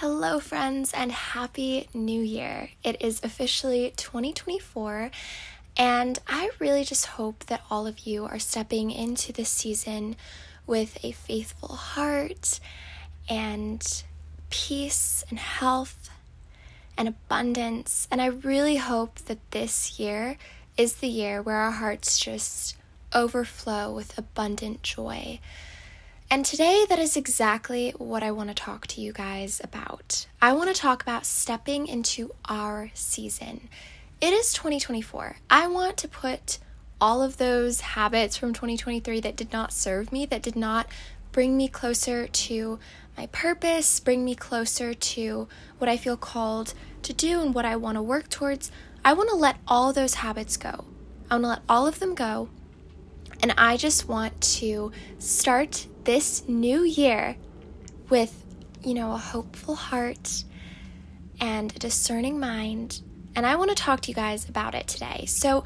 Hello, friends, and happy new year. It is officially 2024, and I really just hope that all of you are stepping into this season with a faithful heart and peace and health and abundance. And I really hope that this year is the year where our hearts just overflow with abundant joy. And today, that is exactly what I want to talk to you guys about. I want to talk about stepping into our season. It is 2024. I want to put all of those habits from 2023 that did not serve me, that did not bring me closer to my purpose, bring me closer to what I feel called to do and what I want to work towards. I want to let all those habits go. I want to let all of them go. And I just want to start this new year with, you know, a hopeful heart and a discerning mind. And I want to talk to you guys about it today. So,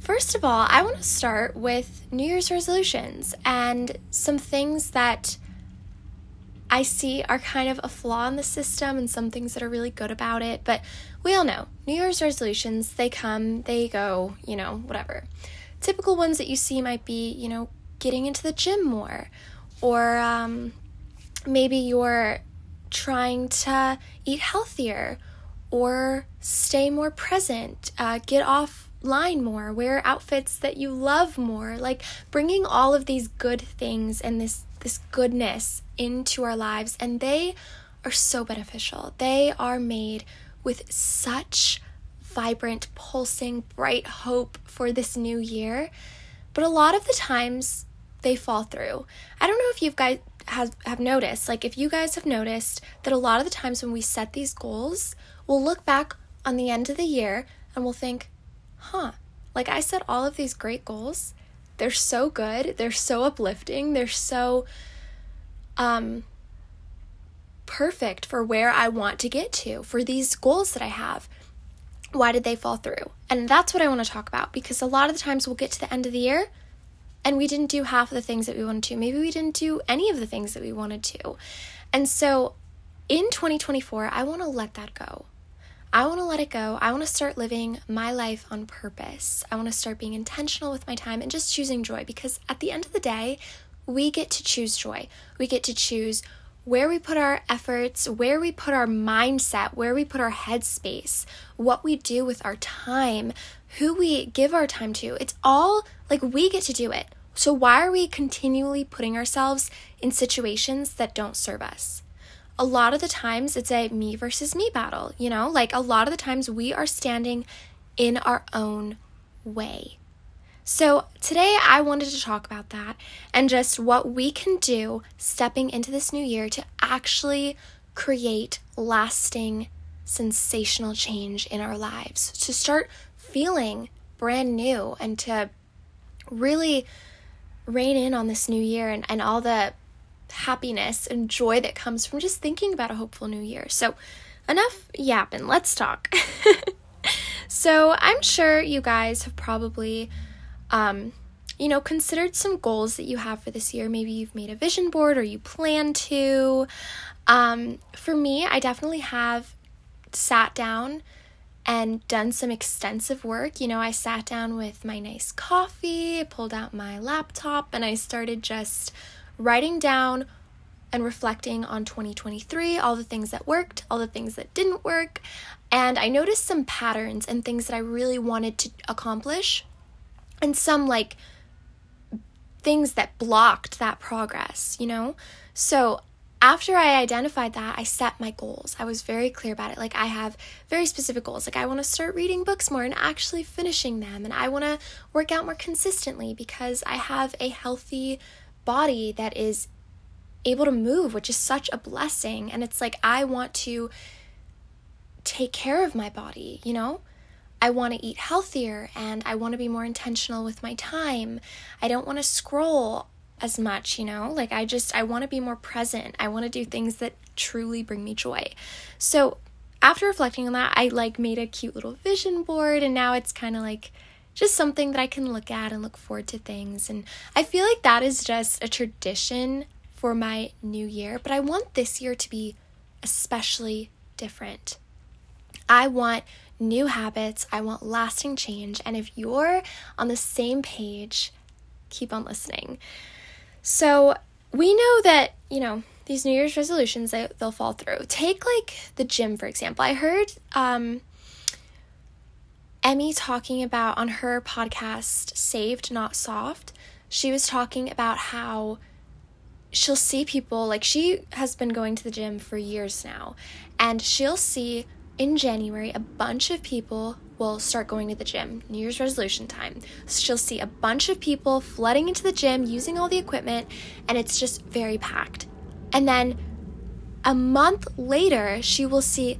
first of all, I want to start with New Year's resolutions and some things that I see are kind of a flaw in the system and some things that are really good about it. But we all know New Year's resolutions, they come, they go, you know, whatever. Typical ones that you see might be, you know, getting into the gym more or um, maybe you're trying to eat healthier or stay more present, uh, get offline more, wear outfits that you love more, like bringing all of these good things and this this goodness into our lives, and they are so beneficial. They are made with such vibrant, pulsing, bright hope for this new year. But a lot of the times, they fall through. I don't know if you guys have, have noticed, like if you guys have noticed that a lot of the times when we set these goals, we'll look back on the end of the year and we'll think, huh, like I set all of these great goals. They're so good, they're so uplifting, they're so um perfect for where I want to get to, for these goals that I have. Why did they fall through? And that's what I want to talk about because a lot of the times we'll get to the end of the year and we didn't do half of the things that we wanted to. Maybe we didn't do any of the things that we wanted to. And so in 2024, I want to let that go. I want to let it go. I want to start living my life on purpose. I want to start being intentional with my time and just choosing joy because at the end of the day, we get to choose joy. We get to choose where we put our efforts, where we put our mindset, where we put our headspace, what we do with our time, who we give our time to. It's all like we get to do it. So, why are we continually putting ourselves in situations that don't serve us? A lot of the times it's a me versus me battle, you know? Like a lot of the times we are standing in our own way. So, today I wanted to talk about that and just what we can do stepping into this new year to actually create lasting, sensational change in our lives, to start feeling brand new and to really rein in on this new year and, and all the happiness and joy that comes from just thinking about a hopeful new year. So, enough yapping, let's talk. so, I'm sure you guys have probably, um, you know, considered some goals that you have for this year. Maybe you've made a vision board or you plan to. Um, for me, I definitely have sat down and done some extensive work. You know, I sat down with my nice coffee, pulled out my laptop, and I started just writing down and reflecting on 2023, all the things that worked, all the things that didn't work. And I noticed some patterns and things that I really wanted to accomplish, and some like things that blocked that progress, you know? So after I identified that, I set my goals. I was very clear about it. Like, I have very specific goals. Like, I want to start reading books more and actually finishing them. And I want to work out more consistently because I have a healthy body that is able to move, which is such a blessing. And it's like, I want to take care of my body, you know? I want to eat healthier and I want to be more intentional with my time. I don't want to scroll as much, you know? Like I just I want to be more present. I want to do things that truly bring me joy. So, after reflecting on that, I like made a cute little vision board and now it's kind of like just something that I can look at and look forward to things. And I feel like that is just a tradition for my new year, but I want this year to be especially different. I want new habits, I want lasting change. And if you're on the same page, keep on listening. So, we know that, you know, these New Year's resolutions they, they'll fall through. Take like the gym for example. I heard um Emmy talking about on her podcast Saved Not Soft. She was talking about how she'll see people like she has been going to the gym for years now and she'll see in January a bunch of people will start going to the gym, New Year's resolution time. She'll see a bunch of people flooding into the gym using all the equipment, and it's just very packed. And then a month later, she will see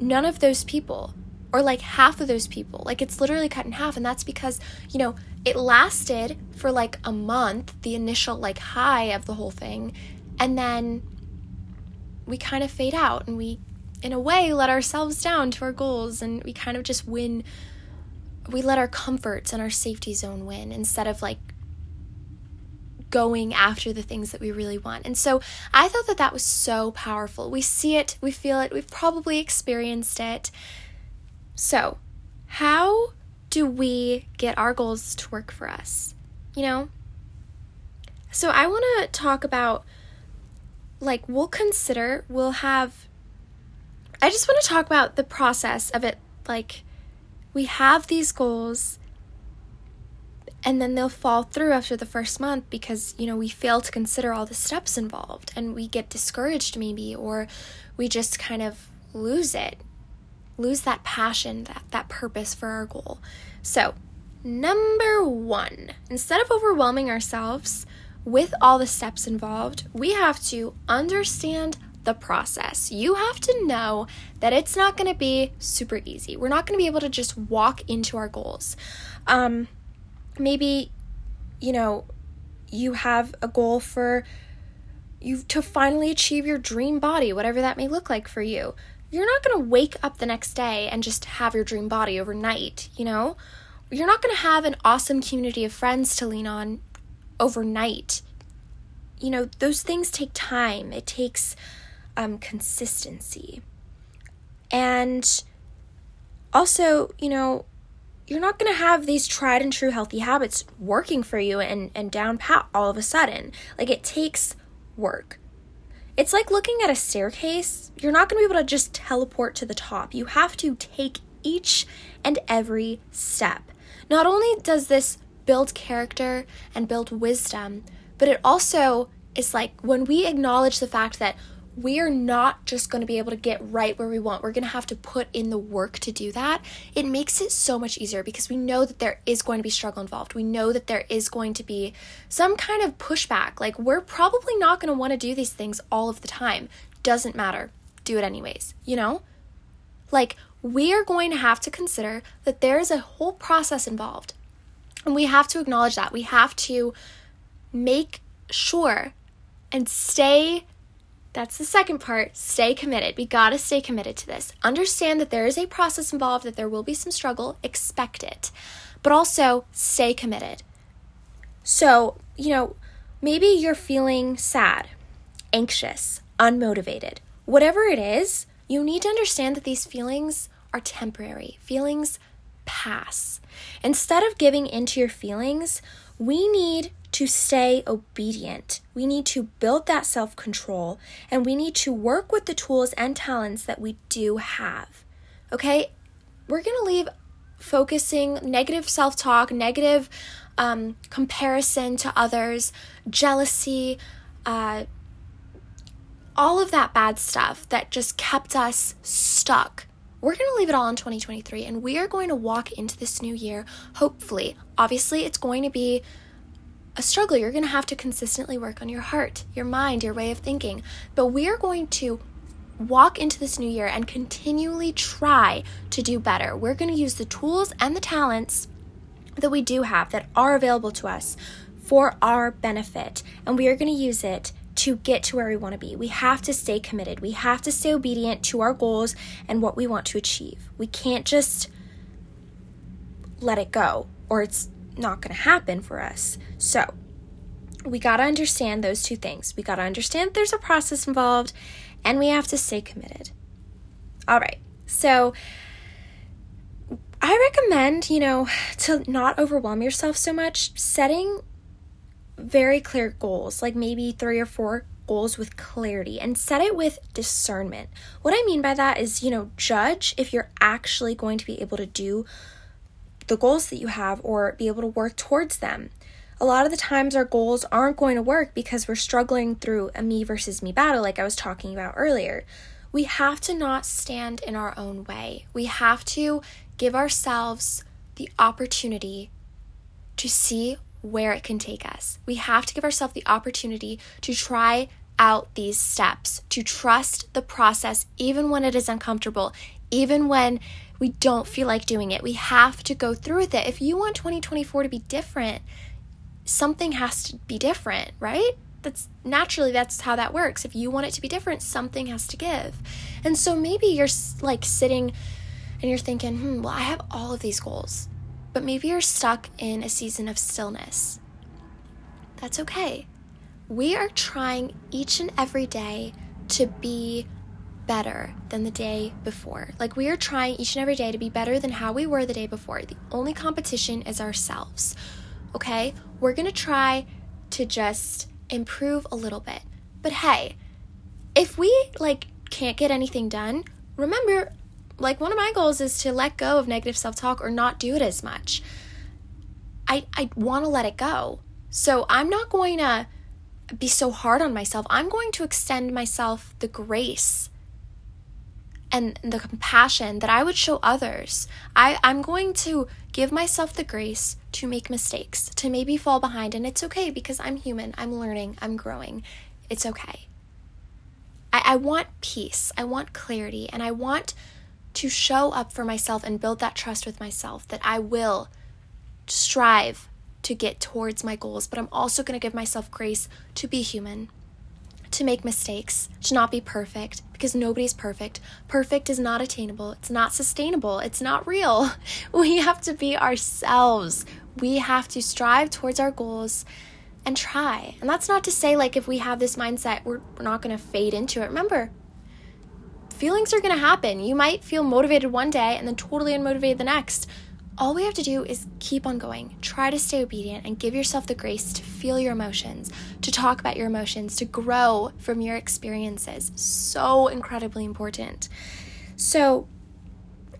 none of those people, or like half of those people. Like it's literally cut in half. And that's because, you know, it lasted for like a month, the initial like high of the whole thing. And then we kind of fade out and we in a way, let ourselves down to our goals and we kind of just win. We let our comforts and our safety zone win instead of like going after the things that we really want. And so I thought that that was so powerful. We see it, we feel it, we've probably experienced it. So, how do we get our goals to work for us? You know? So, I want to talk about like, we'll consider, we'll have I just want to talk about the process of it. Like, we have these goals, and then they'll fall through after the first month because, you know, we fail to consider all the steps involved and we get discouraged, maybe, or we just kind of lose it, lose that passion, that, that purpose for our goal. So, number one, instead of overwhelming ourselves with all the steps involved, we have to understand the process. You have to know that it's not going to be super easy. We're not going to be able to just walk into our goals. Um, maybe, you know, you have a goal for you to finally achieve your dream body, whatever that may look like for you. You're not going to wake up the next day and just have your dream body overnight, you know? You're not going to have an awesome community of friends to lean on overnight. You know, those things take time. It takes um, consistency. And also, you know, you're not going to have these tried and true healthy habits working for you and, and down pat all of a sudden. Like, it takes work. It's like looking at a staircase. You're not going to be able to just teleport to the top. You have to take each and every step. Not only does this build character and build wisdom, but it also is like when we acknowledge the fact that we are not just going to be able to get right where we want. We're going to have to put in the work to do that. It makes it so much easier because we know that there is going to be struggle involved. We know that there is going to be some kind of pushback. Like, we're probably not going to want to do these things all of the time. Doesn't matter. Do it anyways, you know? Like, we are going to have to consider that there is a whole process involved. And we have to acknowledge that. We have to make sure and stay that's the second part. Stay committed. We gotta stay committed to this. Understand that there is a process involved, that there will be some struggle. Expect it. But also stay committed. So, you know, maybe you're feeling sad, anxious, unmotivated. Whatever it is, you need to understand that these feelings are temporary. Feelings pass. Instead of giving into your feelings, we need to stay obedient. We need to build that self control and we need to work with the tools and talents that we do have. Okay? We're to leave focusing negative self talk, negative um, comparison to others, jealousy, uh, all of that bad stuff that just kept us stuck. We're going to leave it all in 2023 and we are going to walk into this new year, hopefully. Obviously, it's going to be a struggle. You're going to have to consistently work on your heart, your mind, your way of thinking. But we are going to walk into this new year and continually try to do better. We're going to use the tools and the talents that we do have that are available to us for our benefit, and we are going to use it to get to where we want to be. We have to stay committed. We have to stay obedient to our goals and what we want to achieve. We can't just let it go or it's not going to happen for us. So, we got to understand those two things. We got to understand there's a process involved and we have to stay committed. All right. So I recommend, you know, to not overwhelm yourself so much, setting very clear goals, like maybe three or four goals with clarity and set it with discernment. What I mean by that is, you know, judge if you're actually going to be able to do the goals that you have or be able to work towards them. A lot of the times, our goals aren't going to work because we're struggling through a me versus me battle, like I was talking about earlier. We have to not stand in our own way. We have to give ourselves the opportunity to see where it can take us. We have to give ourselves the opportunity to try out these steps, to trust the process, even when it is uncomfortable, even when we don't feel like doing it. We have to go through with it. If you want 2024 to be different, something has to be different, right? That's naturally that's how that works. If you want it to be different, something has to give. And so maybe you're like sitting and you're thinking, hmm, well, I have all of these goals but maybe you're stuck in a season of stillness. That's okay. We are trying each and every day to be better than the day before. Like we are trying each and every day to be better than how we were the day before. The only competition is ourselves. Okay? We're going to try to just improve a little bit. But hey, if we like can't get anything done, remember like one of my goals is to let go of negative self-talk or not do it as much. I I want to let it go. So I'm not going to be so hard on myself. I'm going to extend myself the grace and the compassion that I would show others. I, I'm going to give myself the grace to make mistakes, to maybe fall behind, and it's okay because I'm human, I'm learning, I'm growing. It's okay. I, I want peace, I want clarity, and I want to show up for myself and build that trust with myself that I will strive to get towards my goals, but I'm also going to give myself grace to be human, to make mistakes, to not be perfect, because nobody's perfect. Perfect is not attainable, it's not sustainable, it's not real. We have to be ourselves. We have to strive towards our goals and try. And that's not to say, like, if we have this mindset, we're, we're not going to fade into it. Remember, feelings are going to happen. You might feel motivated one day and then totally unmotivated the next. All we have to do is keep on going. Try to stay obedient and give yourself the grace to feel your emotions, to talk about your emotions, to grow from your experiences. So incredibly important. So,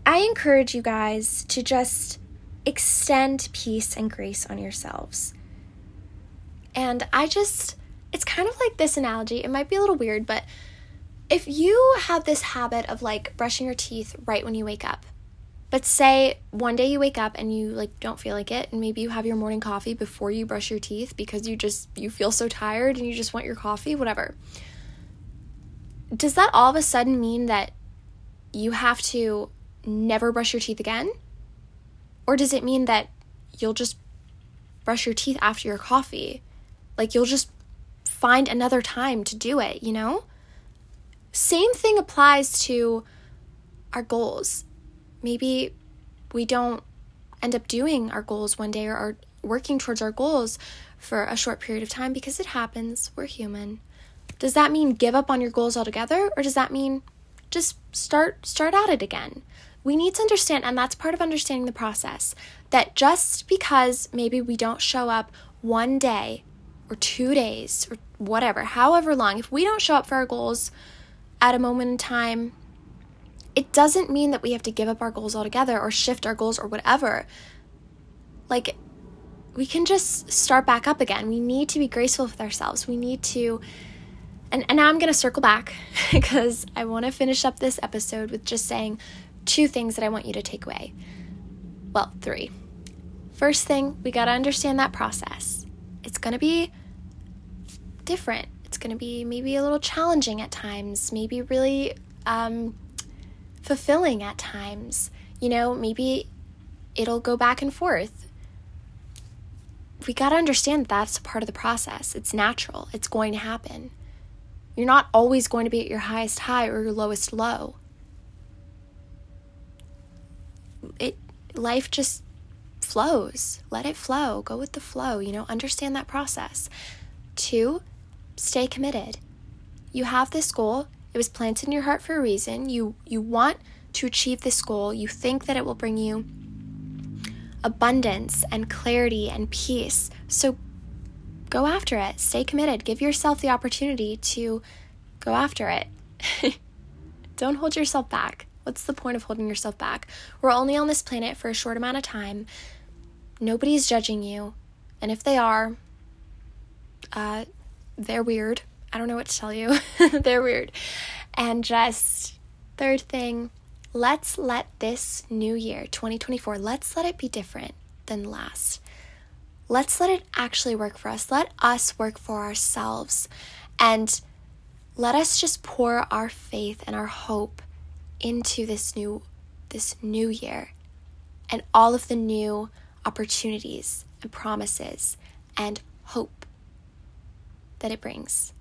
I encourage you guys to just extend peace and grace on yourselves. And I just, it's kind of like this analogy. It might be a little weird, but if you have this habit of like brushing your teeth right when you wake up, but say one day you wake up and you like don't feel like it and maybe you have your morning coffee before you brush your teeth because you just you feel so tired and you just want your coffee, whatever. Does that all of a sudden mean that you have to never brush your teeth again? Or does it mean that you'll just brush your teeth after your coffee? Like you'll just find another time to do it, you know? Same thing applies to our goals. Maybe we don't end up doing our goals one day or are working towards our goals for a short period of time because it happens. We're human. Does that mean give up on your goals altogether or does that mean just start start at it again? We need to understand and that's part of understanding the process that just because maybe we don't show up one day or 2 days or whatever, however long, if we don't show up for our goals at a moment in time, it doesn't mean that we have to give up our goals altogether or shift our goals or whatever. Like, we can just start back up again. We need to be graceful with ourselves. We need to, and, and now I'm going to circle back because I want to finish up this episode with just saying two things that I want you to take away. Well, three. First thing, we got to understand that process. It's going to be different It's going to be maybe a little challenging at times, maybe really um, fulfilling at times. You know, maybe it'll go back and forth. We got to understand that that's part of the process. It's natural, it's going to happen. You're not always going to be at your highest high or your lowest low. It life just flows. Let it flow. Go with the flow, you know, understand that process. Two, stay committed. You have this goal, It was planted in your heart for a reason. You you want to achieve this goal. You think that it will bring you abundance and clarity and peace. So go after it. Stay committed. Give yourself the opportunity to go after it. Don't hold yourself back. What's the point of holding yourself back? We're only on this planet for a short amount of time. Nobody's judging you. And if they are, uh, they're weird. I don't know what to tell you. they're weird. And just third thing, let's let this new year, 2024, let's let it be different than last. Let's let it actually work for us. Let us work for ourselves. And let us just pour our faith and our hope into this new this new year and all of the new opportunities and promises and hope that it brings.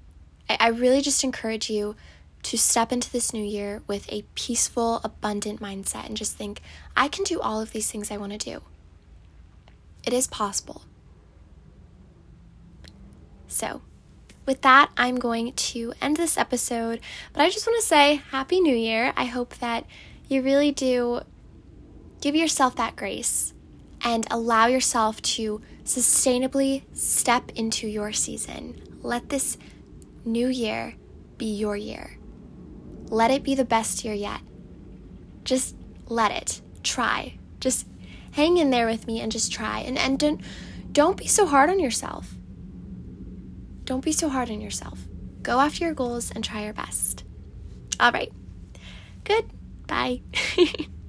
I, really just encourage you to step into this new year with a peaceful, abundant mindset and just think, I can do all of these things I want to do. It is possible. So, with that, I'm going to end this episode. But I just want to say Happy New Year. I hope that you really do give yourself that grace and allow yourself to sustainably step into your season. Let this new year be your year. Let it be the best year yet. Just let it. Try. Just hang in there with me and just try. And, and don't, don't be so hard on yourself. Don't be so hard on yourself. Go after your goals and try your best. All right. Good. Bye.